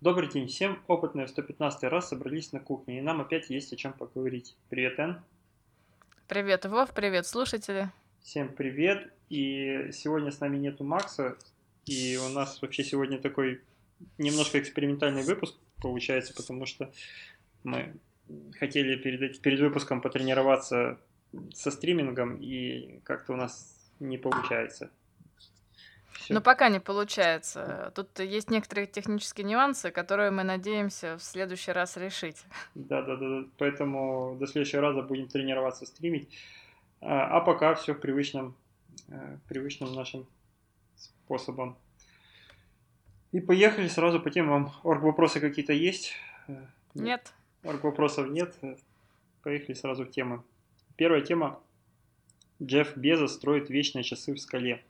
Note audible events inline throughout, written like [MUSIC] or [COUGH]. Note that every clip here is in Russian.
Добрый день всем. Опытные в 115 раз собрались на кухне, и нам опять есть о чем поговорить. Привет, Эн. Привет, Вов, привет, слушатели. Всем привет. И сегодня с нами нету Макса, и у нас вообще сегодня такой немножко экспериментальный выпуск получается, потому что мы хотели перед, перед выпуском потренироваться со стримингом, и как-то у нас не получается. Всё. Но пока не получается. Тут есть некоторые технические нюансы, которые мы надеемся в следующий раз решить. Да, да, да. Поэтому до следующего раза будем тренироваться стримить. А, а пока все в привычном, э, привычном нашим способом. И поехали сразу по темам. Орг вопросы какие-то есть? Э, нет. Орг вопросов нет. Поехали сразу в темы. Первая тема. Джефф Безос строит вечные часы в скале.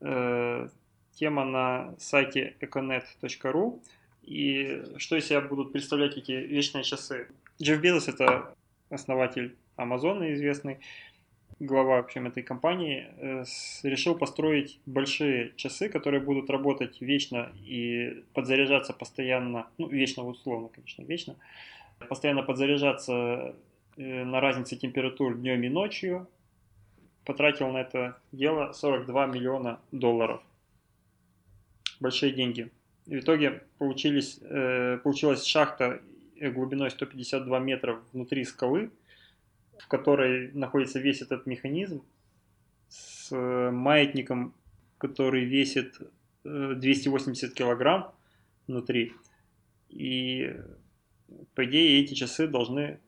Э, тема на сайте econet.ru. И что из себя будут представлять эти вечные часы? Джефф Безос – это основатель Амазона известный, глава, в общем, этой компании, э, решил построить большие часы, которые будут работать вечно и подзаряжаться постоянно, ну, вечно условно, конечно, вечно, постоянно подзаряжаться э, на разнице температур днем и ночью, потратил на это дело 42 миллиона долларов. Большие деньги. в итоге получились, э, получилась шахта глубиной 152 метра внутри скалы, в которой находится весь этот механизм, с маятником, который весит 280 килограмм внутри. И по идее эти часы должны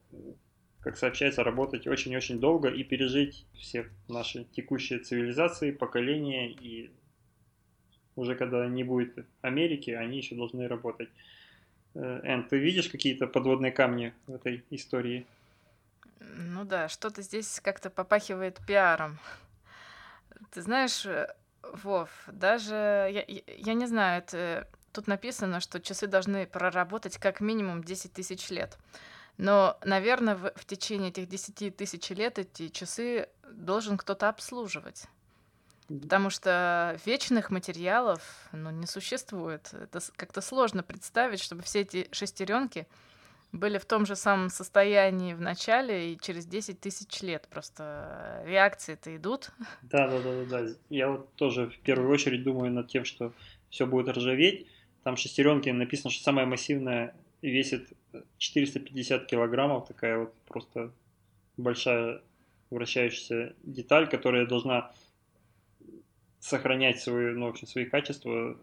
как сообщается, работать очень-очень долго и пережить все наши текущие цивилизации, поколения, и уже когда не будет Америки, они еще должны работать. Э, Эн, ты видишь какие-то подводные камни в этой истории? Ну да, что-то здесь как-то попахивает пиаром. Ты знаешь, э, Вов, даже я, я не знаю, это тут написано, что часы должны проработать как минимум 10 тысяч лет. Но, наверное, в, в течение этих 10 тысяч лет эти часы должен кто-то обслуживать. Потому что вечных материалов ну, не существует. Это как-то сложно представить, чтобы все эти шестеренки были в том же самом состоянии в начале и через 10 тысяч лет. Просто реакции-то идут. Да, да, да, да, да. Я вот тоже в первую очередь думаю над тем, что все будет ржаветь. Там шестеренки написано, что самая массивная весит 450 килограммов, такая вот просто большая вращающаяся деталь, которая должна сохранять свои, ну, в общем, свои качества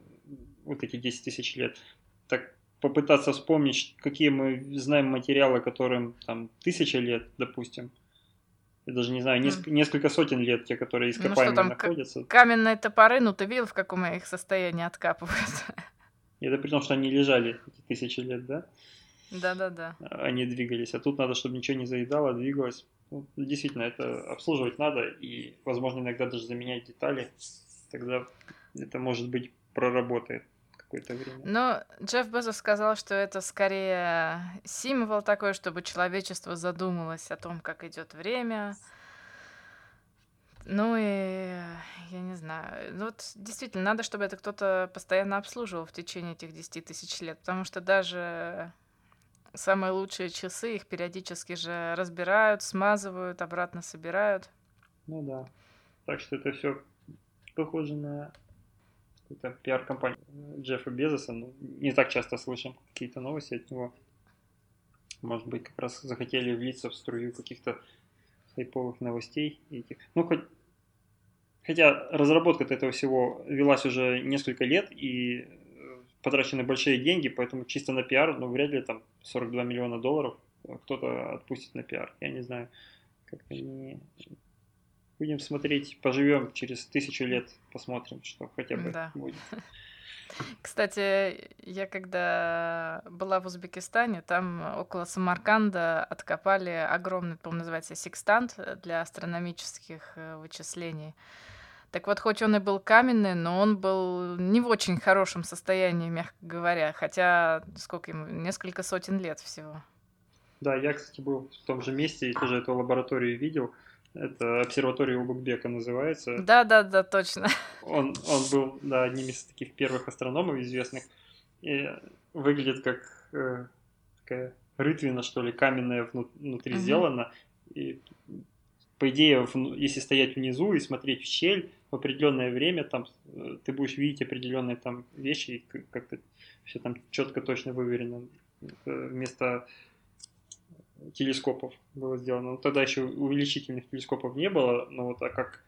вот эти 10 тысяч лет. Так попытаться вспомнить, какие мы знаем материалы, которым там тысяча лет, допустим. Я даже не знаю, неск- несколько сотен лет, те, которые ископаемые ну, что там, находятся. Каменные топоры, ну ты видел, в каком их состоянии откапывают? Это при том, что они лежали эти тысячи лет, да? Да-да-да. Они двигались. А тут надо, чтобы ничего не заедало, двигалось. Ну, действительно, это обслуживать надо и, возможно, иногда даже заменять детали. Тогда это, может быть, проработает какое-то время. Но Джефф Безос сказал, что это скорее символ такой, чтобы человечество задумалось о том, как идет время, ну и я не знаю. Ну вот действительно, надо, чтобы это кто-то постоянно обслуживал в течение этих 10 тысяч лет, потому что даже самые лучшие часы их периодически же разбирают, смазывают, обратно собирают. Ну да. Так что это все похоже на какую-то пиар-компанию Джеффа Безоса. Ну, не так часто слышим какие-то новости от него. Может быть, как раз захотели влиться в струю каких-то хайповых новостей. Этих. Ну, хоть Хотя разработка этого всего велась уже несколько лет и потрачены большие деньги, поэтому чисто на пиар, ну, вряд ли там 42 миллиона долларов кто-то отпустит на пиар. Я не знаю, как-то не... Будем смотреть, поживем через тысячу лет, посмотрим, что хотя бы да. будет. [LAUGHS] Кстати, я когда была в Узбекистане, там около Самарканда откопали огромный, по-моему, называется секстант для астрономических э, вычислений. Так вот, хоть он и был каменный, но он был не в очень хорошем состоянии, мягко говоря. Хотя, сколько ему, несколько сотен лет всего. Да, я, кстати, был в том же месте и тоже эту лабораторию видел. Это обсерватория Улугбека называется. Да, да, да, точно. Он, он был, да, одним из таких первых астрономов известных. И выглядит как э, такая рытвина, что ли, каменная внутри угу. сделана. И, по идее, если стоять внизу и смотреть в щель в определенное время, там э, ты будешь видеть определенные там вещи, как-то все там четко, точно выверено. Вместо телескопов было сделано. Ну, тогда еще увеличительных телескопов не было, но вот а как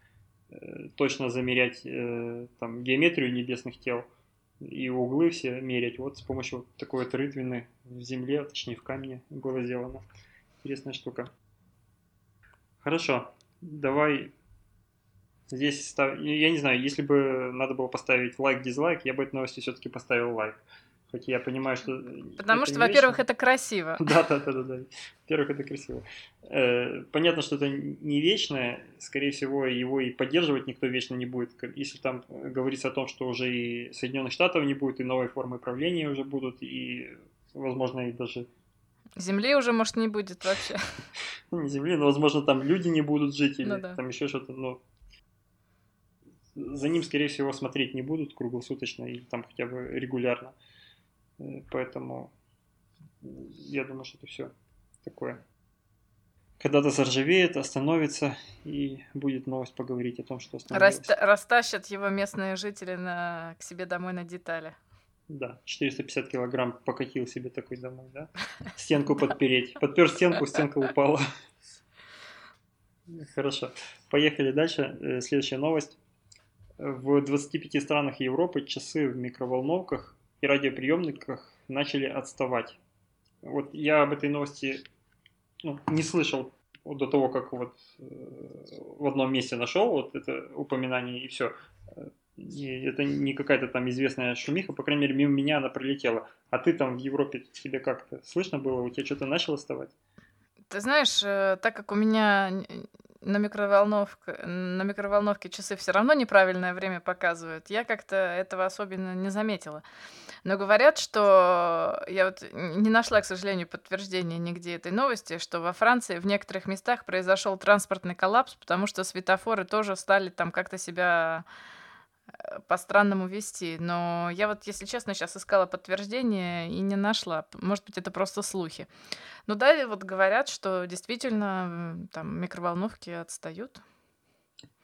э, точно замерять э, там геометрию небесных тел и углы все мерять, вот с помощью вот такой вот рытвины в земле, точнее в камне было сделано. Интересная штука. Хорошо, давай здесь. Я не знаю, если бы надо было поставить лайк-дизлайк, я бы этой новости все-таки поставил лайк. Хоть я понимаю, что... Потому что, во-первых, это красиво. [LAUGHS] Да, да, да, да, да. Во-первых, это красиво. Э, понятно, что это не вечное. Скорее всего, его и поддерживать никто вечно не будет. Если там говорится о том, что уже и Соединенных Штатов не будет, и новые формы правления уже будут, и, возможно, и даже... Земли уже, может, не будет вообще. [LAUGHS] Не земли, но, возможно, там люди не будут жить, или ну, да. там еще что-то, но за ним, скорее всего, смотреть не будут круглосуточно или там хотя бы регулярно. Поэтому я думаю, что это все такое. Когда-то заржавеет, остановится, и будет новость поговорить о том, что остановилось. Раста- растащат его местные жители на... к себе домой на детали. Да, 450 килограмм покатил себе такой домой, да? [LAUGHS] Стенку подпереть. Подпер стенку, стенка упала. [LAUGHS] Хорошо. Поехали дальше. Э, следующая новость. В 25 странах Европы часы в микроволновках и радиоприемниках начали отставать. Вот я об этой новости ну, не слышал до того, как вот э, в одном месте нашел вот это упоминание и все. Это не какая-то там известная шумиха, по крайней мере, мимо меня она пролетела. А ты там в Европе, тебе как-то слышно было? У тебя что-то начало вставать? Ты знаешь, э, так как у меня на микроволновке, на микроволновке часы все равно неправильное время показывают, я как-то этого особенно не заметила. Но говорят, что я вот не нашла, к сожалению, подтверждения нигде этой новости, что во Франции в некоторых местах произошел транспортный коллапс, потому что светофоры тоже стали там как-то себя по-странному вести. Но я вот, если честно, сейчас искала подтверждение и не нашла. Может быть, это просто слухи. Ну да, вот говорят, что действительно там микроволновки отстают.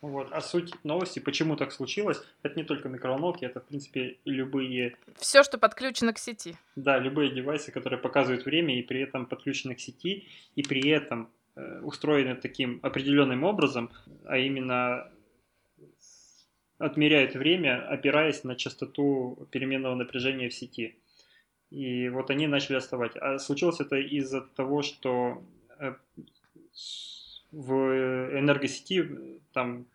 Вот. А суть новости, почему так случилось, это не только микроволновки, это, в принципе, любые... Все, что подключено к сети. Да, любые девайсы, которые показывают время и при этом подключены к сети, и при этом э, устроены таким определенным образом, а именно отмеряют время, опираясь на частоту переменного напряжения в сети. И вот они начали отставать. А случилось это из-за того, что э, в энергосети там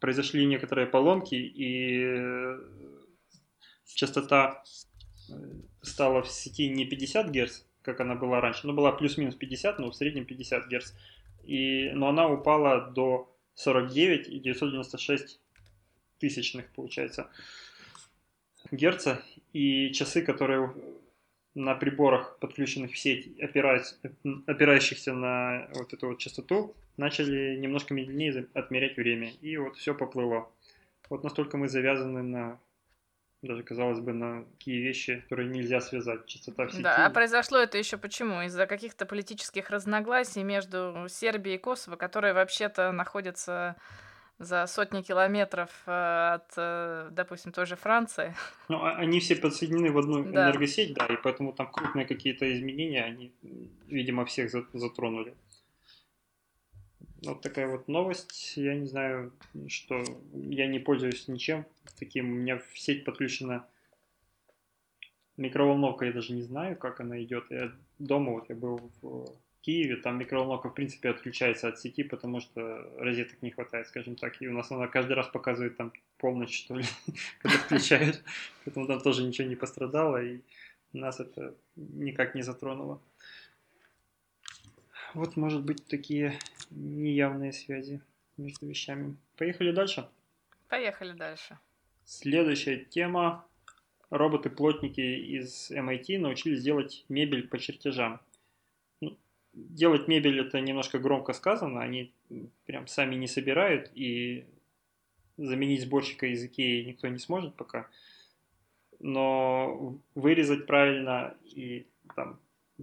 произошли некоторые поломки, и э, частота э, стала в сети не 50 Гц, как она была раньше, но была плюс-минус 50, но в среднем 50 Гц. И, но она упала до 49 и 996 тысячных, получается, Герца. И часы, которые на приборах, подключенных в сеть, опирающихся на вот эту вот частоту, начали немножко медленнее отмерять время. И вот все поплыло. Вот настолько мы завязаны на даже, казалось бы, на такие вещи, которые нельзя связать. Частота в сети. Да, а произошло это еще почему? Из-за каких-то политических разногласий между Сербией и Косово, которые вообще-то находятся за сотни километров э, от, э, допустим, той же Франции. [LAUGHS] Ну, а они все подсоединены в одну да. энергосеть, да, и поэтому там крупные какие-то изменения, они, видимо, всех затронули. Вот такая вот новость. Я не знаю, что я не пользуюсь ничем таким. У меня в сеть подключена микроволновка, я даже не знаю, как она идет. Я дома, вот я был в Киеве, там микроволновка, в принципе, отключается от сети, потому что розеток не хватает, скажем так. И у нас она каждый раз показывает там полночь, что ли, [LAUGHS] когда включаешь. Поэтому там тоже ничего не пострадало, и нас это никак не затронуло. Вот, может быть, такие неявные связи между вещами. Поехали дальше? Поехали дальше. Следующая тема. Роботы-плотники из MIT научились делать мебель по чертежам делать мебель это немножко громко сказано, они прям сами не собирают, и заменить сборщика из Икеи никто не сможет пока. но вырезать правильно и там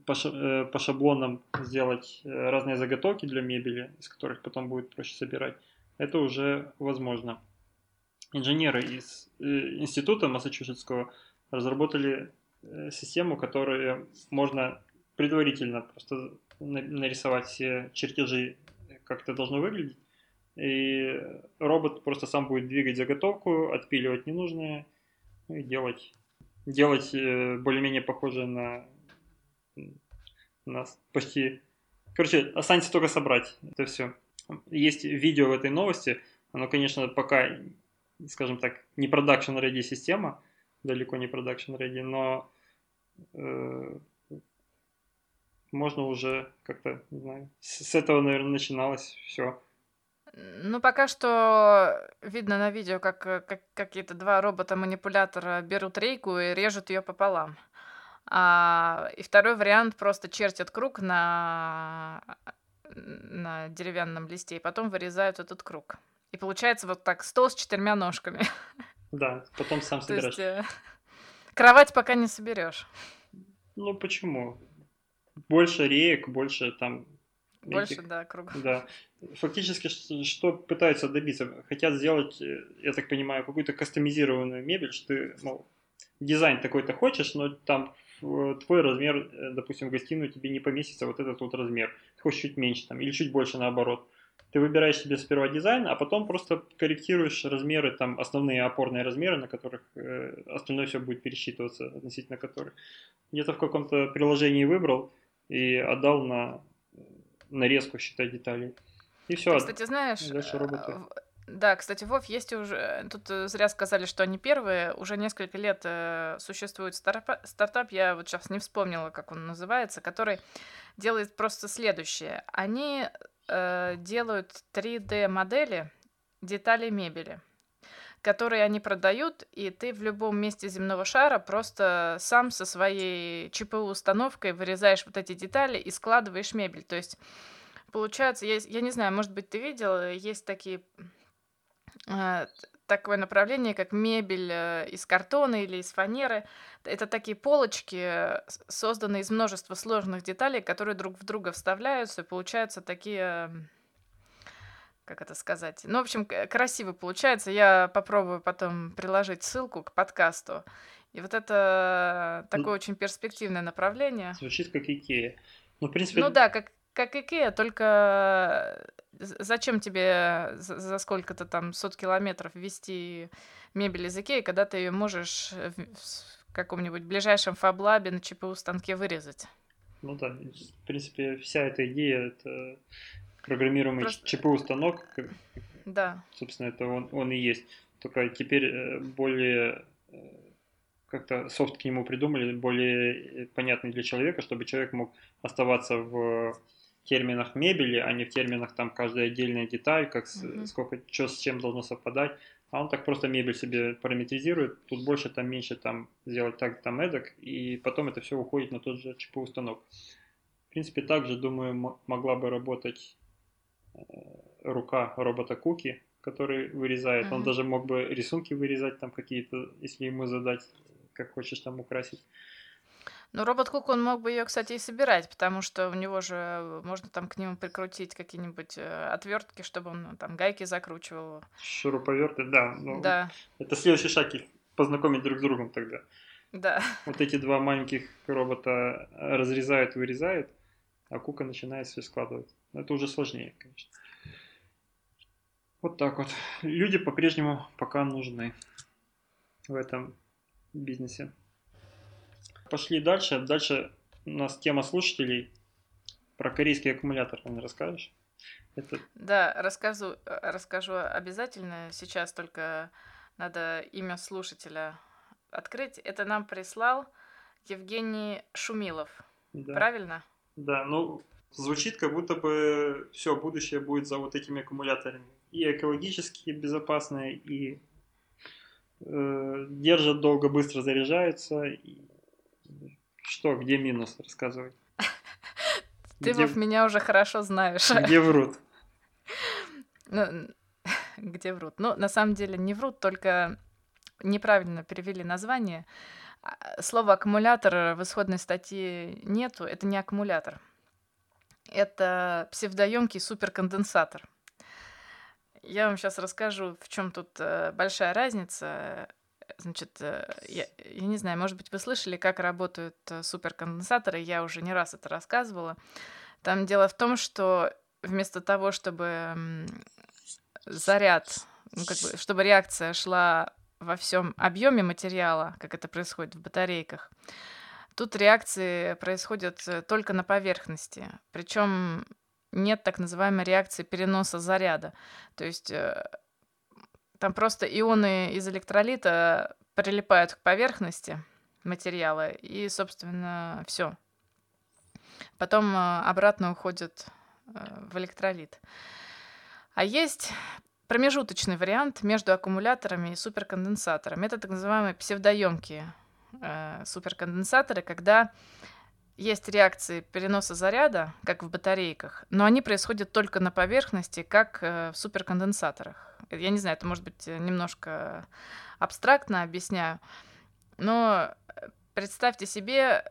по, э, по шаблонам сделать э, разные заготовки для мебели, из которых потом будет проще собирать, это уже возможно. Инженеры из э, института Массачусетского разработали систему, которую можно предварительно просто нарисовать все чертежи, как это должно выглядеть, и робот просто сам будет двигать заготовку, отпиливать ненужное ну и делать, делать более-менее похожее на у нас почти... Короче, останется только собрать это все. Есть видео в этой новости. Оно, конечно, пока, скажем так, не продакшн ready система, далеко не продакшн ready, но э, можно уже как-то, не знаю, с, этого, наверное, начиналось все. Ну, пока что видно на видео, как, как какие-то два робота-манипулятора берут рейку и режут ее пополам. А, и второй вариант просто чертят круг на, на деревянном листе, и потом вырезают этот круг. И получается вот так стол с четырьмя ножками. Да, потом сам собираешь. Есть, э, кровать пока не соберешь. Ну почему? Больше реек, больше там больше, этих, да, кругов. Да. Фактически, что, что пытаются добиться? Хотят сделать, э, я так понимаю, какую-то кастомизированную мебель, что ты, мол, дизайн такой-то хочешь, но там твой размер, э, допустим, в гостиную тебе не поместится вот этот вот размер. Ты хочешь чуть меньше там, или чуть больше наоборот. Ты выбираешь себе сперва дизайн, а потом просто корректируешь размеры, там основные опорные размеры, на которых э, остальное все будет пересчитываться, относительно которых. Где-то в каком-то приложении выбрал и отдал на нарезку считать деталей. И все. Ты, кстати, знаешь, дальше роботы. Да, кстати, Вов, есть уже... Тут э, зря сказали, что они первые. Уже несколько лет э, существует стартап, стартап, я вот сейчас не вспомнила, как он называется, который делает просто следующее. Они э, делают 3D-модели деталей мебели которые они продают, и ты в любом месте земного шара просто сам со своей ЧПУ-установкой вырезаешь вот эти детали и складываешь мебель. То есть, получается, я, я не знаю, может быть, ты видел, есть такие а, такое направление, как мебель э, из картона или из фанеры. Это такие полочки, созданные из множества сложных деталей, которые друг в друга вставляются, и получаются такие как это сказать? Ну, в общем, красиво получается. Я попробую потом приложить ссылку к подкасту. И вот это такое очень перспективное направление. Звучит как Икея. Ну, в принципе... Ну да, как, как Икея, только зачем тебе за, за сколько-то там сот километров вести мебель из Икеи, когда ты ее можешь в каком-нибудь ближайшем фаблабе на ЧПУ станке вырезать? Ну да, в принципе, вся эта идея это программируемый Просто... ЧПУ станок. Да. Собственно, это он, он и есть. Только теперь э, более э, как-то софт к нему придумали, более понятный для человека, чтобы человек мог оставаться в терминах мебели, а не в терминах там каждая отдельная деталь, как mm-hmm. сколько, что с чем должно совпадать. А он так просто мебель себе параметризирует, тут больше, там меньше, там сделать так, там эдак, и потом это все уходит на тот же ЧПУ станок. В принципе, также, думаю, могла бы работать э, рука робота Куки, который вырезает. Mm-hmm. Он даже мог бы рисунки вырезать там какие-то, если ему задать, как хочешь там украсить. Ну, робот Кук, он мог бы ее, кстати, и собирать, потому что у него же можно там к нему прикрутить какие-нибудь э, отвертки, чтобы он ну, там гайки закручивал. Шуруповерты, да. Ну, да. Это следующий шаг их познакомить друг с другом тогда. Да. Вот эти два маленьких робота разрезают, вырезают, а Кука начинает все складывать. Это уже сложнее, конечно. Вот так вот. Люди по-прежнему пока нужны в этом бизнесе. Пошли дальше. Дальше у нас тема слушателей. Про корейский аккумулятор не расскажешь? Это... Да, расскажу, расскажу обязательно. Сейчас только надо имя слушателя открыть. Это нам прислал Евгений Шумилов. Да. Правильно? Да, ну звучит как будто бы все, будущее будет за вот этими аккумуляторами. И экологически безопасные, и э, держат долго, быстро заряжаются, и что, где минус? Рассказывай. [LAUGHS] Ты, где... Вов, меня уже хорошо знаешь. [LAUGHS] Где врут? Ну, [LAUGHS] где врут? Ну, на самом деле не врут, только неправильно перевели название. А, слово аккумулятор в исходной статье нету, это не аккумулятор. Это псевдоемкий суперконденсатор. Я вам сейчас расскажу, в чем тут э, большая разница. Значит, э, я, я не знаю, может быть, вы слышали, как работают э, суперконденсаторы. Я уже не раз это рассказывала. Там дело в том, что вместо того, чтобы заряд, ну, как бы, чтобы реакция шла во всем объеме материала, как это происходит в батарейках, тут реакции происходят э, только на поверхности. Причем нет так называемой реакции переноса заряда. То есть э, там просто ионы из электролита прилипают к поверхности материала, и, собственно, все. Потом э, обратно уходят в электролит. А есть промежуточный вариант между аккумуляторами и суперконденсаторами. Это так называемые псевдоемкие э, суперконденсаторы, когда есть реакции переноса заряда, как в батарейках, но они происходят только на поверхности, как э, в суперконденсаторах. Я не знаю, это может быть немножко абстрактно объясняю, но представьте себе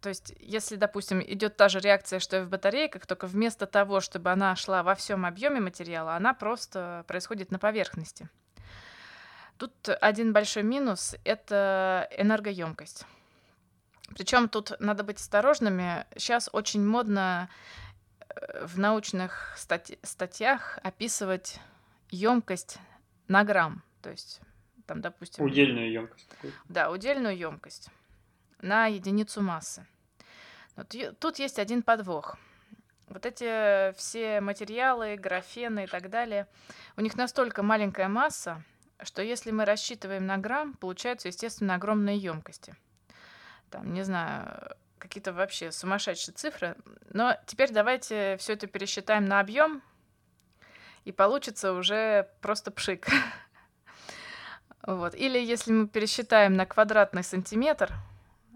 то есть, если, допустим, идет та же реакция, что и в батарейках, только вместо того, чтобы она шла во всем объеме материала, она просто происходит на поверхности. Тут один большой минус — это энергоемкость. Причем тут надо быть осторожными. Сейчас очень модно э, в научных стать- статьях описывать емкость на грамм. То есть, там, допустим... Удельную емкость. Да, удельную емкость на единицу массы. Вот тут есть один подвох. Вот эти все материалы, графены и так далее, у них настолько маленькая масса, что если мы рассчитываем на грамм, получаются, естественно, огромные емкости. Там, не знаю, какие-то вообще сумасшедшие цифры. Но теперь давайте все это пересчитаем на объем, и получится уже просто пшик. [LAUGHS] Вот. Или если мы пересчитаем на квадратный сантиметр,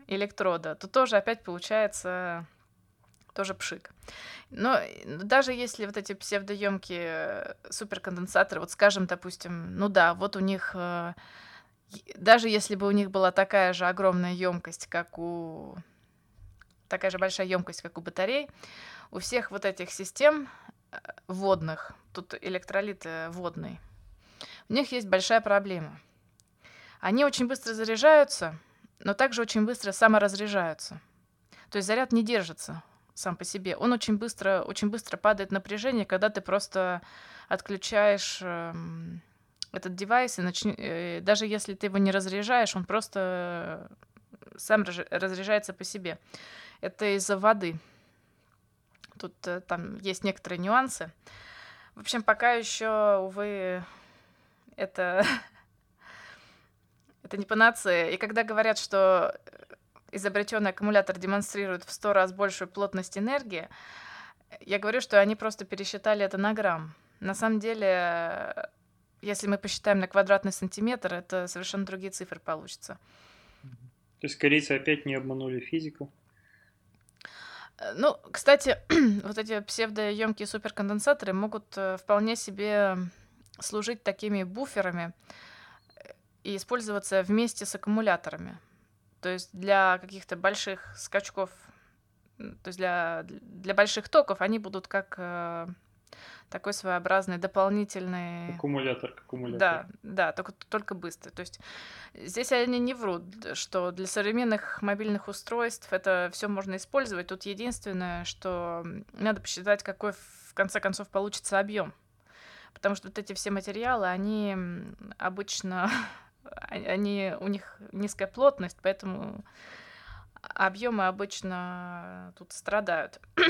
электрода, то тоже опять получается тоже пшик. Но даже если вот эти псевдоемкие суперконденсаторы, вот скажем, допустим, ну да, вот у них, э, даже если бы у них была такая же огромная емкость, как у такая же большая емкость, как у батарей, у всех вот этих систем э, водных, тут электролит водный, у них есть большая проблема. Они очень быстро заряжаются, но также очень быстро саморазряжаются. То есть заряд не держится сам по себе. Он очень быстро, очень быстро падает напряжение, когда ты просто отключаешь э, этот девайс, и начни, э, даже если ты его не разряжаешь, он просто сам разряжается по себе. Это из-за воды. Тут э, там есть некоторые нюансы. В общем, пока еще, увы, это [LAUGHS] Это не панацея. И когда говорят, что изобретенный аккумулятор демонстрирует в сто раз большую плотность энергии, я говорю, что они просто пересчитали это на грамм. На самом деле, если мы посчитаем на квадратный сантиметр, это совершенно другие цифры получатся. То есть корейцы опять не обманули физику? Ну, кстати, [CLEARS THROAT] вот эти псевдоемкие суперконденсаторы могут э, вполне себе служить такими буферами, и использоваться вместе с аккумуляторами. То есть для каких-то больших скачков, то есть для, для больших токов они будут как э, такой своеобразный дополнительный... Аккумулятор к аккумулятору. Да, да, только, только быстро. То есть здесь они не врут, что для современных мобильных устройств это все можно использовать. Тут единственное, что надо посчитать, какой в конце концов получится объем. Потому что вот эти все материалы, они обычно [LAUGHS] они, у них низкая плотность, поэтому объемы обычно тут страдают. [CLEARS THROAT]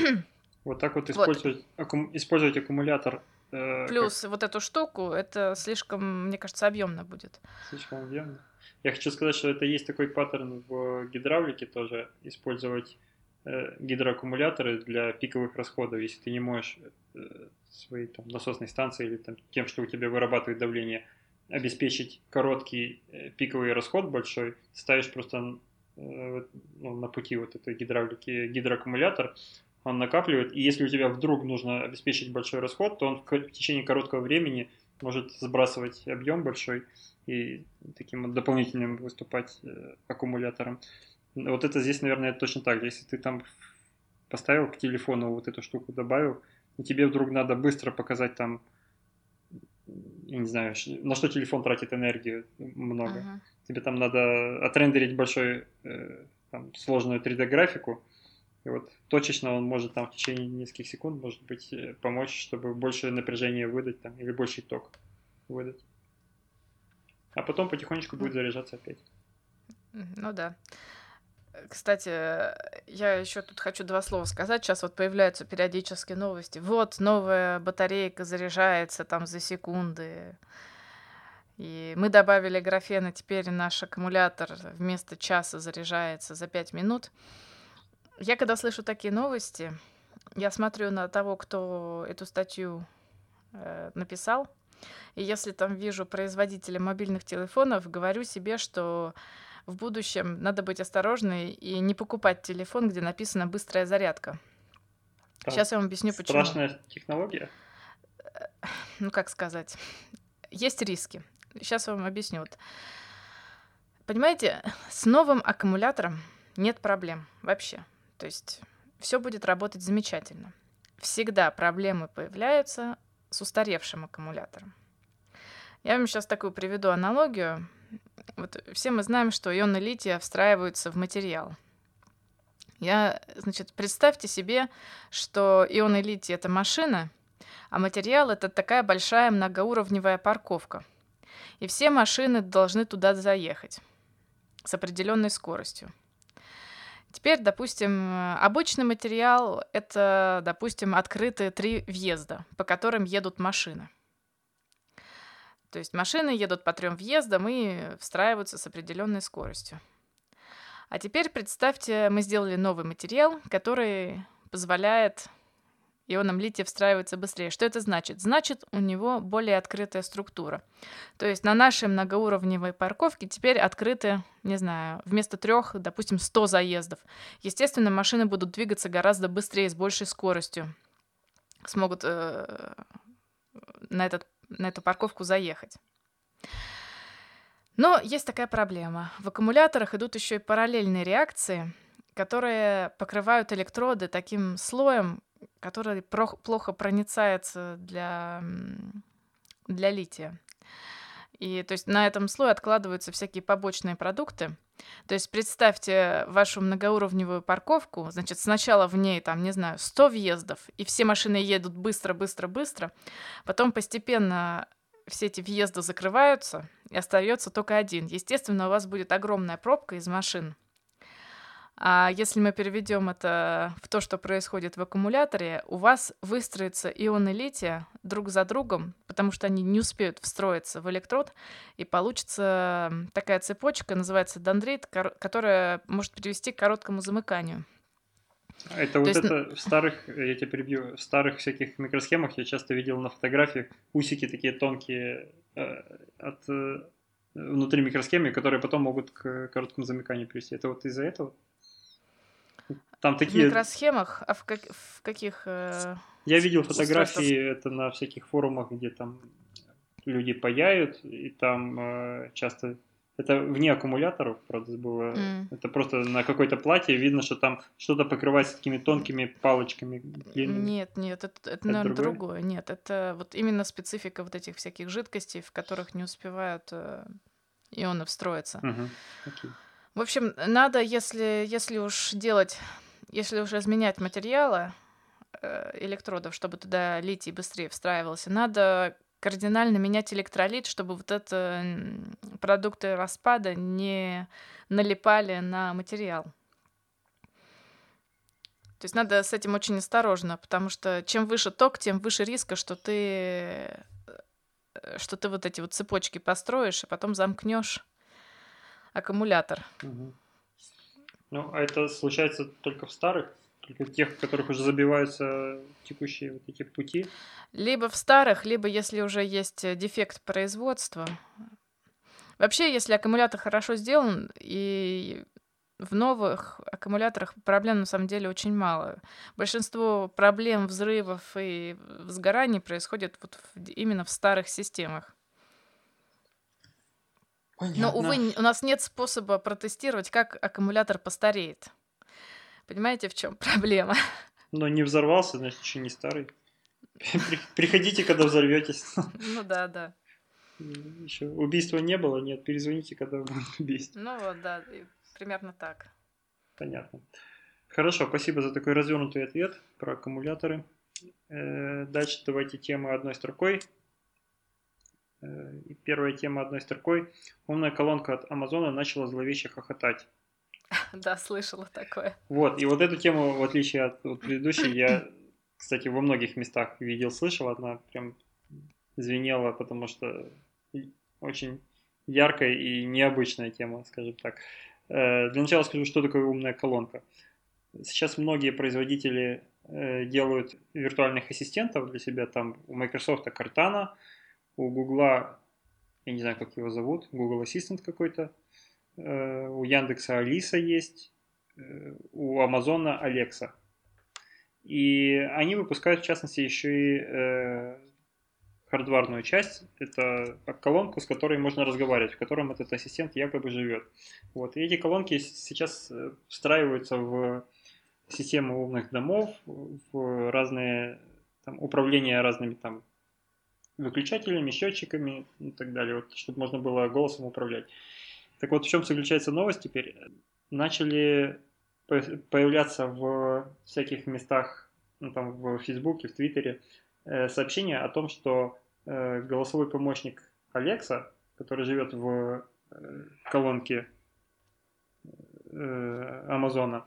Вот так вот использовать, вот. Аккум, использовать аккумулятор. Э, Плюс как... вот эту штуку, это слишком, мне кажется, объемно будет. Слишком объемно. Я хочу сказать, что это есть такой паттерн в гидравлике тоже, использовать э, гидроаккумуляторы для пиковых расходов, если ты не можешь э, своей там, насосной станции или там, тем, что у тебя вырабатывает давление, обеспечить короткий э, пиковый расход большой, ставишь просто э, ну, на пути вот этой гидравлики гидроаккумулятор, он накапливает, и если у тебя вдруг нужно обеспечить большой расход, то он в течение короткого времени может сбрасывать объем большой и таким дополнительным выступать э, аккумулятором. Вот это здесь, наверное, точно так же. Если ты там поставил к телефону вот эту штуку, добавил, и тебе вдруг надо быстро показать там, я не знаю, на что телефон тратит энергию много. Uh-huh. Тебе там надо отрендерить большой, э, там, сложную 3D-графику, и вот точечно он может там в течение нескольких секунд, может быть, э, помочь, чтобы больше напряжения выдать там, или больше ток выдать. А потом потихонечку будет заряжаться опять. Ну да. Кстати, я еще тут хочу два слова сказать. Сейчас вот появляются периодически новости. Вот новая батарейка заряжается там за секунды. И мы добавили графена, теперь наш аккумулятор вместо часа заряжается за 5 минут. Я когда слышу такие новости, я смотрю на того, кто эту статью э, написал, и если там вижу производителя мобильных телефонов, говорю себе, что в будущем надо быть осторожной и не покупать телефон, где написано быстрая зарядка. Так, Сейчас я вам объясню, почему. Страшная технология? Ну, как сказать. Есть риски. Сейчас я вам объясню. Вот. Понимаете, с новым аккумулятором нет проблем вообще. То есть все будет работать замечательно. Всегда проблемы появляются с устаревшим аккумулятором. Я вам сейчас такую приведу аналогию. Вот все мы знаем, что ионы лития встраиваются в материал. Я, значит, представьте себе, что ионы лития — это машина, а материал — это такая большая многоуровневая парковка. И все машины должны туда заехать с определенной скоростью. Теперь, допустим, обычный материал — это, допустим, открытые три въезда, по которым едут машины. То есть машины едут по трем въездам и встраиваются с определенной скоростью. А теперь представьте, мы сделали новый материал, который позволяет ионам лития встраиваться быстрее. Что это значит? Значит, у него более открытая структура. То есть на нашей многоуровневой парковке теперь открыты, не знаю, вместо трех, допустим, 100 заездов. Естественно, машины будут двигаться гораздо быстрее, с большей скоростью. Смогут э, на, этот, на эту парковку заехать. Но есть такая проблема. В аккумуляторах идут еще и параллельные реакции, которые покрывают электроды таким слоем, который плохо проницается для, для лития. И то есть на этом слое откладываются всякие побочные продукты. То есть представьте вашу многоуровневую парковку, значит, сначала в ней, там, не знаю, 100 въездов, и все машины едут быстро, быстро, быстро. Потом постепенно все эти въезды закрываются, и остается только один. Естественно, у вас будет огромная пробка из машин. А если мы переведем это в то, что происходит в аккумуляторе, у вас выстроятся ионы лития друг за другом, потому что они не успеют встроиться в электрод, и получится такая цепочка, называется дендрит, которая может привести к короткому замыканию. Это То вот есть... это в старых, я тебя перебью, в старых всяких микросхемах я часто видел на фотографиях усики такие тонкие э, от э, внутри микросхемы, которые потом могут к короткому замыканию привести. Это вот из-за этого? Там такие... В микросхемах? А в, как... в каких... Э... Я видел фотографии, это на всяких форумах, где там люди паяют, и там э, часто... Это вне аккумуляторов, правда, было. Mm. Это просто на какой-то платье видно, что там что-то покрывается такими тонкими палочками. Длинными. Нет, нет, это, это, это наверное, другое? другое. Нет, это вот именно специфика вот этих всяких жидкостей, в которых не успевают э, ионы встроиться. Uh-huh. Okay. В общем, надо, если, если уж делать если уже изменять материалы э, электродов, чтобы туда литий быстрее встраивался, надо кардинально менять электролит, чтобы вот это продукты распада не налипали на материал. То есть надо с этим очень осторожно, потому что чем выше ток, тем выше риска, что ты э, что ты вот эти вот цепочки построишь, и потом замкнешь аккумулятор. Угу. Ну, а это случается только в старых, только тех, в которых уже забиваются текущие вот эти пути? Либо в старых, либо если уже есть дефект производства. Вообще, если аккумулятор хорошо сделан и в новых аккумуляторах проблем на самом деле очень мало. Большинство проблем, взрывов и сгораний происходит вот именно в старых системах. Понятно. Но, увы, у нас нет способа протестировать, как аккумулятор постареет. Понимаете, в чем [LAUGHS] проблема? Но не взорвался, значит, еще не старый. [LAUGHS] Приходите, когда взорветесь. [LAUGHS] Ну да, да. Еще убийства не было, нет, перезвоните, когда будет убийство. Ну вот, да, примерно так. Понятно. Хорошо, спасибо за такой развернутый ответ про аккумуляторы. Э, дальше давайте темы одной строкой. Э, первая тема одной строкой. Умная колонка от Амазона начала зловеще хохотать. [LAUGHS] Да, слышала такое. Вот, и вот эту тему, в отличие от, от предыдущей, я, кстати, во многих местах видел, слышал. Она прям звенела, потому что очень яркая и необычная тема, скажем так. Э, для начала скажу, что такое умная колонка. Сейчас многие производители э, делают виртуальных ассистентов для себя. Там у Microsoft Cortana, у Google, я не знаю, как его зовут, Google Assistant какой-то, э, у Яндекса Алиса есть, э, у Амазона Алекса. И они выпускают, в частности, еще и э, хардварную часть. Это колонку, с которой можно разговаривать, в котором этот ассистент якобы живет. Вот. И эти колонки сейчас встраиваются в систему умных домов, в разные там, управления разными там выключателями, счетчиками и так далее, вот, чтобы можно было голосом управлять. Так вот, в чем заключается новость теперь? Начали появляться в всяких местах, ну, там, в Фейсбуке, в Твиттере, э, сообщения о том, что э, голосовой помощник Алекса, который живет в э, колонке Амазона,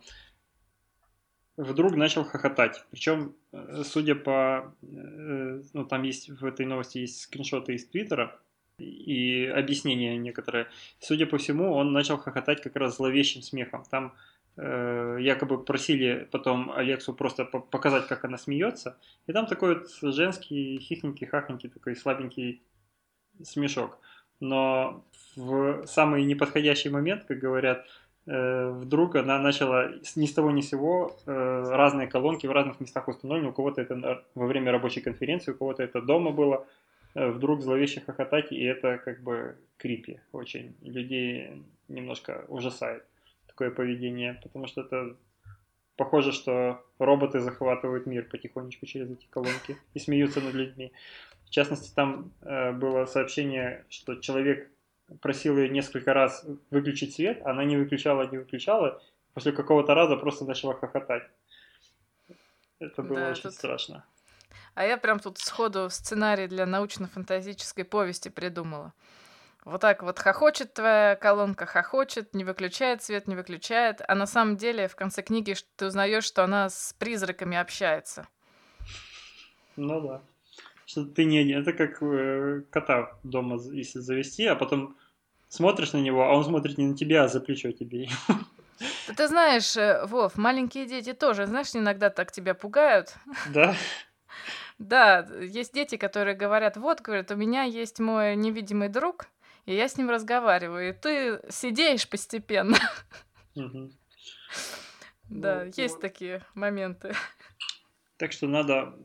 вдруг начал хохотать. Причем, э, судя по... Э, ну, там есть в этой новости есть скриншоты из Твиттера и объяснения некоторые. Судя по всему, он начал хохотать как раз зловещим смехом. Там э, якобы просили потом Алексу просто показать, как она смеется. И там такой вот женский хихонький, хахонький, такой слабенький смешок. Но в самый неподходящий момент, как говорят, вдруг она начала ни с того ни с сего э, разные колонки в разных местах установлены. У кого-то это во время рабочей конференции, у кого-то это дома было. Э, вдруг зловеще хохотать, и это как бы крипи очень. Людей немножко ужасает такое поведение, потому что это похоже, что роботы захватывают мир потихонечку через эти колонки и смеются над людьми. В частности, там было сообщение, что человек просил ее несколько раз выключить свет, она не выключала, не выключала, после какого-то раза просто начала хохотать. Это было да, очень тут... страшно. А я прям тут сходу сценарий для научно-фантастической повести придумала. Вот так вот хохочет твоя колонка, хохочет, не выключает свет, не выключает, а на самом деле в конце книги ты узнаешь, что она с призраками общается. Ну да. Что ты не... Это как э, кота дома, если завести, а потом смотришь на него, а он смотрит не на тебя, а за плечо тебе. Ты знаешь, э, Вов, маленькие дети тоже, знаешь, иногда так тебя пугают. Да? Да, есть дети, которые говорят, вот, говорят, у меня есть мой невидимый друг, и я с ним разговариваю, и ты сидеешь постепенно. Да, ну, есть такие моменты. Так что надо,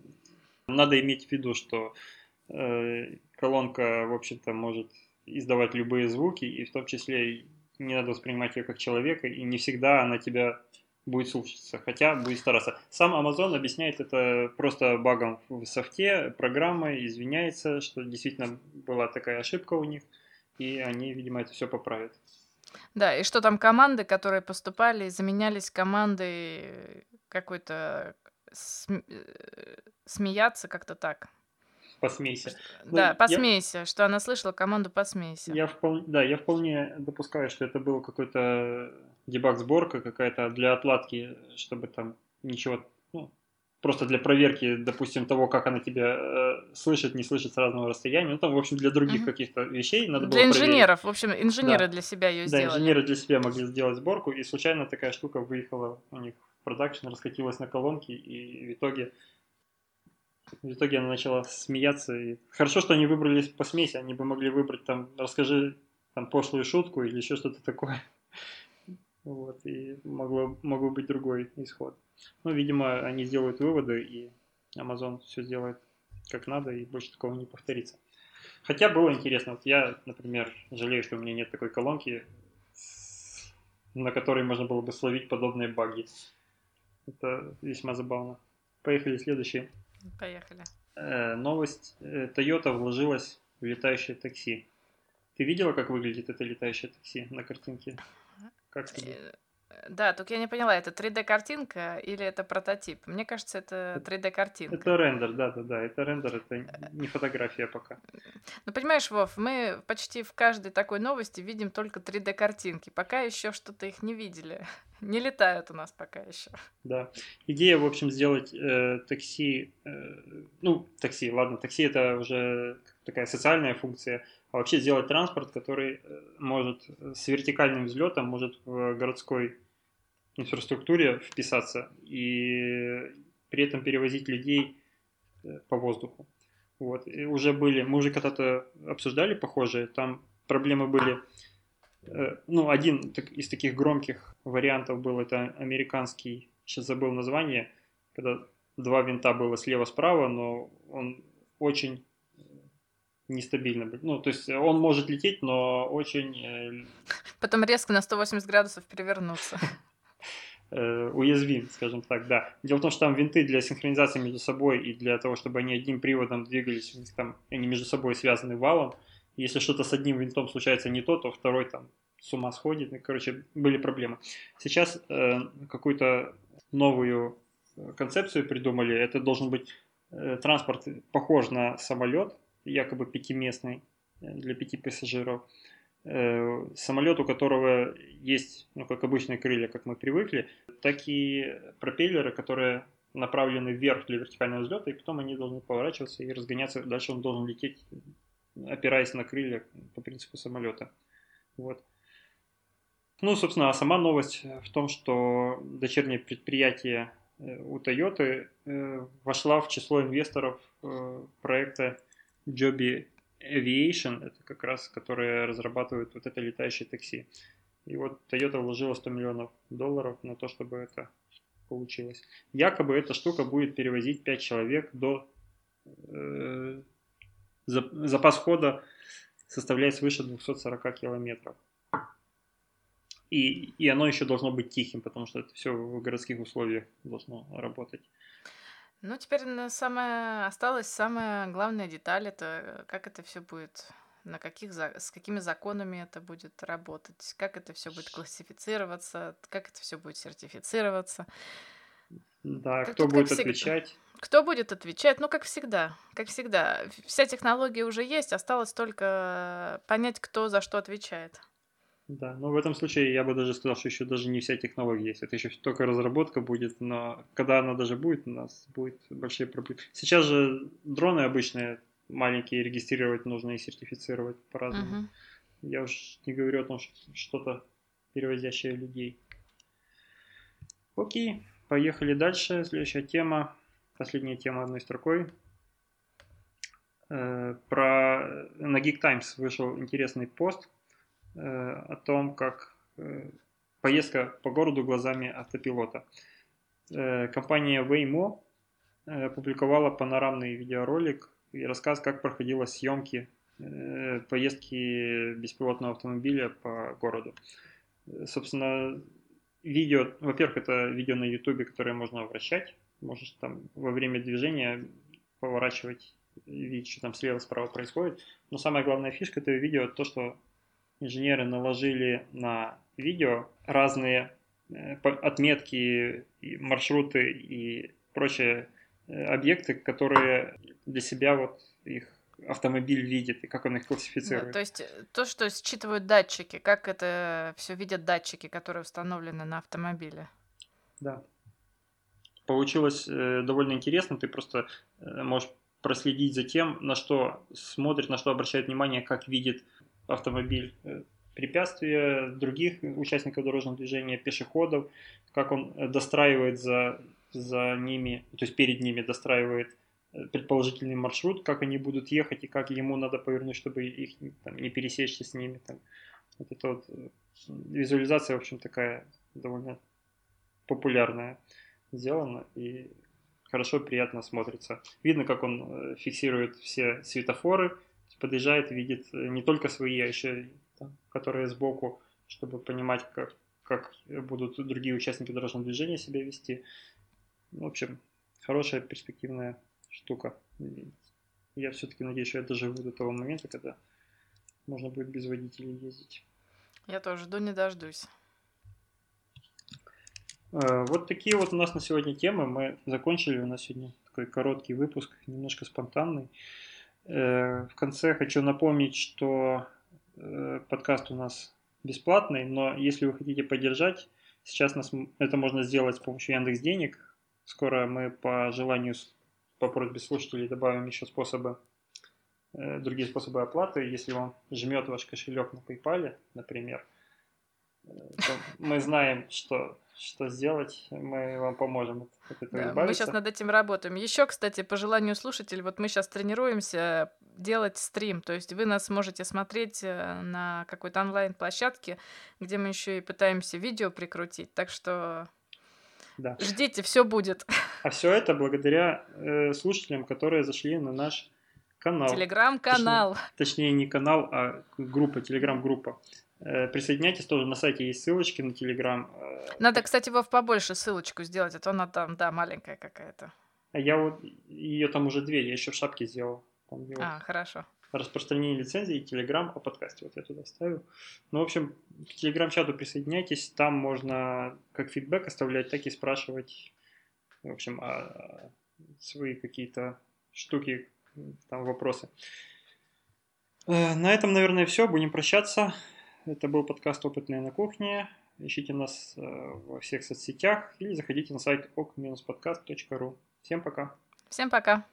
надо иметь в виду, что э, колонка, в общем-то, может издавать любые звуки, и в том числе не надо воспринимать ее как человека, и не всегда она тебя будет слушаться, хотя будет стараться. Сам Amazon объясняет это просто багом в софте, программой, извиняется, что действительно была такая ошибка у них, и они, видимо, это все поправят. Да, и что там команды, которые поступали, заменялись командой какой-то см... Э, смеяться как-то так посмейся. Да, ну, посмейся, я... что она слышала команду посмейся. Я вполне, да, я вполне допускаю, что это был какой-то дебаг-сборка какая-то для отладки, чтобы там ничего, ну, просто для проверки, допустим, того, как она тебя э, слышит, не слышит с разного расстояния. Ну, там, в общем, для других угу. каких-то вещей надо для было Для инженеров, проверить. в общем, инженеры да. для себя ее сделали. Да, инженеры для себя могли сделать сборку, и случайно такая штука выехала у них в продакшн, раскатилась на колонки, и в итоге в итоге она начала смеяться. И... Хорошо, что они выбрались по смеси, они бы могли выбрать там, расскажи там пошлую шутку или еще что-то такое. [LAUGHS] Вот, и могло, могло быть другой исход. Ну, видимо, они сделают выводы, и Amazon все сделает как надо, и больше такого не повторится. Хотя было интересно. Вот я, например, жалею, что у меня нет такой колонки, на которой можно было бы словить подобные баги. Это весьма забавно. Поехали следующий. Поехали. Э, новость. Э, Toyota вложилась в летающее такси. Ты видела, как выглядит это летающее такси на картинке? Как тебе? Э, да, только я не поняла, это 3D-картинка или это прототип? Мне кажется, это 3D-картинка. Это рендер, да-да-да, это рендер, это не фотография пока. Ну, понимаешь, Вов, мы почти в каждой такой новости видим только 3D-картинки. Пока еще что-то их не видели. [LAUGHS] Не летают у нас пока еще. Да. Идея, в общем, сделать э, такси, э, ну, такси, ладно, такси это уже такая социальная функция, а вообще сделать транспорт, который э, может с вертикальным взлетом, может в городской инфраструктуре вписаться и при этом перевозить людей э, по воздуху. Вот. И уже были, мы уже когда-то обсуждали похожие, там проблемы были, э, ну, один из таких громких вариантов был, это американский, сейчас забыл название, когда два винта было слева-справа, но он очень нестабильно. Ну, то есть он может лететь, но очень... Потом резко на 180 градусов перевернуться. [LAUGHS] Э, уязвим, скажем так, да. Дело в том, что там винты для синхронизации между собой и для того, чтобы они одним приводом двигались, там они между собой связаны валом. Если что-то с одним винтом случается не то, то второй там с ума сходит. И, короче, были проблемы. Сейчас э, какую-то новую э, концепцию придумали. Это должен быть э, транспорт похож на самолет, якобы пятиместный э, для пяти пассажиров. Э, самолет, у которого есть, ну, как обычные крылья, как мы привыкли, так и пропеллеры, которые направлены вверх для вертикального взлета, и потом они должны поворачиваться и разгоняться. Дальше он должен лететь, опираясь на крылья по принципу самолета. Вот. Ну, собственно, а сама новость в том, что дочернее предприятие э, у Toyota вошла в число инвесторов проекта Joby Aviation, это как раз, которые разрабатывают вот это летающее такси. И вот Toyota вложила 100 миллионов долларов на то, чтобы это получилось. Якобы эта штука будет перевозить 5 человек до... Э, запас хода составляет свыше 240 километров. И, и оно еще должно быть тихим, потому что это все в городских условиях должно работать. Ну, теперь самое осталась самая главная деталь это как это все будет, на каких с какими законами это будет работать, как это все будет классифицироваться, как это все будет сертифицироваться. Да, как кто будет отвечать? Кто будет отвечать? Ну, как всегда, как всегда. Вся технология уже есть, осталось только понять, кто за что отвечает. Да, но в этом случае я бы даже сказал, что еще даже не вся технология есть. Это еще только разработка будет, но когда она даже будет, у нас будет большие проблемы. Сейчас же дроны обычные маленькие регистрировать нужно и сертифицировать по-разному. Угу. Я уж не говорю о том, что что-то перевозящее людей. Окей, поехали дальше. Следующая тема, последняя тема одной строкой. Э, про на Geek Times вышел интересный пост Э, о том, как э, поездка по городу глазами автопилота. Э, компания Waymo опубликовала панорамный видеоролик и рассказ, как проходила съемки поездки беспилотного автомобиля по городу. Собственно, видео, во-первых, это видео на YouTube, которое можно вращать, можешь там во время движения поворачивать, видеть, что там слева-справа происходит. Но самая главная фишка этого видео то, что инженеры наложили на видео разные э, отметки, маршруты и прочие э, объекты, которые для себя вот их автомобиль видит и как он их классифицирует. Да, то есть э, то, что считывают датчики, как это все видят датчики, которые установлены на автомобиле. Да. Получилось э, довольно интересно. Ты просто э, можешь проследить за тем, на что смотрит, на что обращает внимание, как видит автомобиль э, препятствия других участников дорожного движения, пешеходов, как он э, достраивает за, за ними, то есть перед ними достраивает э, предположительный маршрут, как они будут ехать и как ему надо повернуть, чтобы их там, не пересечься с ними. Там. Вот это вот визуализация, в общем, такая довольно популярная сделана и хорошо, приятно смотрится. Видно, как он фиксирует все светофоры, подъезжает, видит э, не только свои, а еще там, которые сбоку, чтобы понимать, как, как будут другие участники дорожного движения себя вести. В общем, хорошая перспективная штука. Я все-таки надеюсь, что я доживу до того момента, когда можно будет без водителей ездить. Я тоже жду не дождусь. Э, вот такие вот у нас на сегодня темы. Мы закончили. У нас сегодня такой короткий выпуск, немножко спонтанный. Э, в конце хочу напомнить, что э, подкаст у нас бесплатный, но если вы хотите поддержать, сейчас нас, это можно сделать с помощью Яндекс Денег. Скоро мы по желанию по просьбе слушателей добавим еще способы, э, другие способы оплаты. Если он жмет ваш кошелек на PayPal, например, мы знаем, что, что сделать, мы вам поможем от этого да, Мы сейчас над этим работаем. Еще, кстати, по желанию слушателей, вот мы сейчас тренируемся делать стрим, то есть вы нас можете смотреть э, на какой-то онлайн-площадке, где мы еще и пытаемся видео прикрутить, так что да. Ждите, все будет. А все это благодаря э, слушателям, которые зашли на наш канал. Телеграм-канал. Точнее, точнее, не канал, а группа, телеграм-группа. Э, присоединяйтесь тоже, на сайте есть ссылочки на телеграм. Э, Надо, кстати, Вов, побольше ссылочку сделать, а то она там, да, маленькая какая-то. А я вот, ее там уже две, я еще в шапке сделал. Там, а, вот... хорошо распространение лицензии Telegram о подкасте. Вот я туда ставлю. Ну, в общем, к Telegram-чату присоединяйтесь. Там можно как фидбэк оставлять, так и спрашивать, в общем, а, свои какие-то штуки, там вопросы. Э, на этом, наверное, все. Будем прощаться. Это был подкаст «Опытные на кухне». Ищите нас э, во всех соцсетях или заходите на сайт ok-podcast.ru. Всем пока. Всем пока.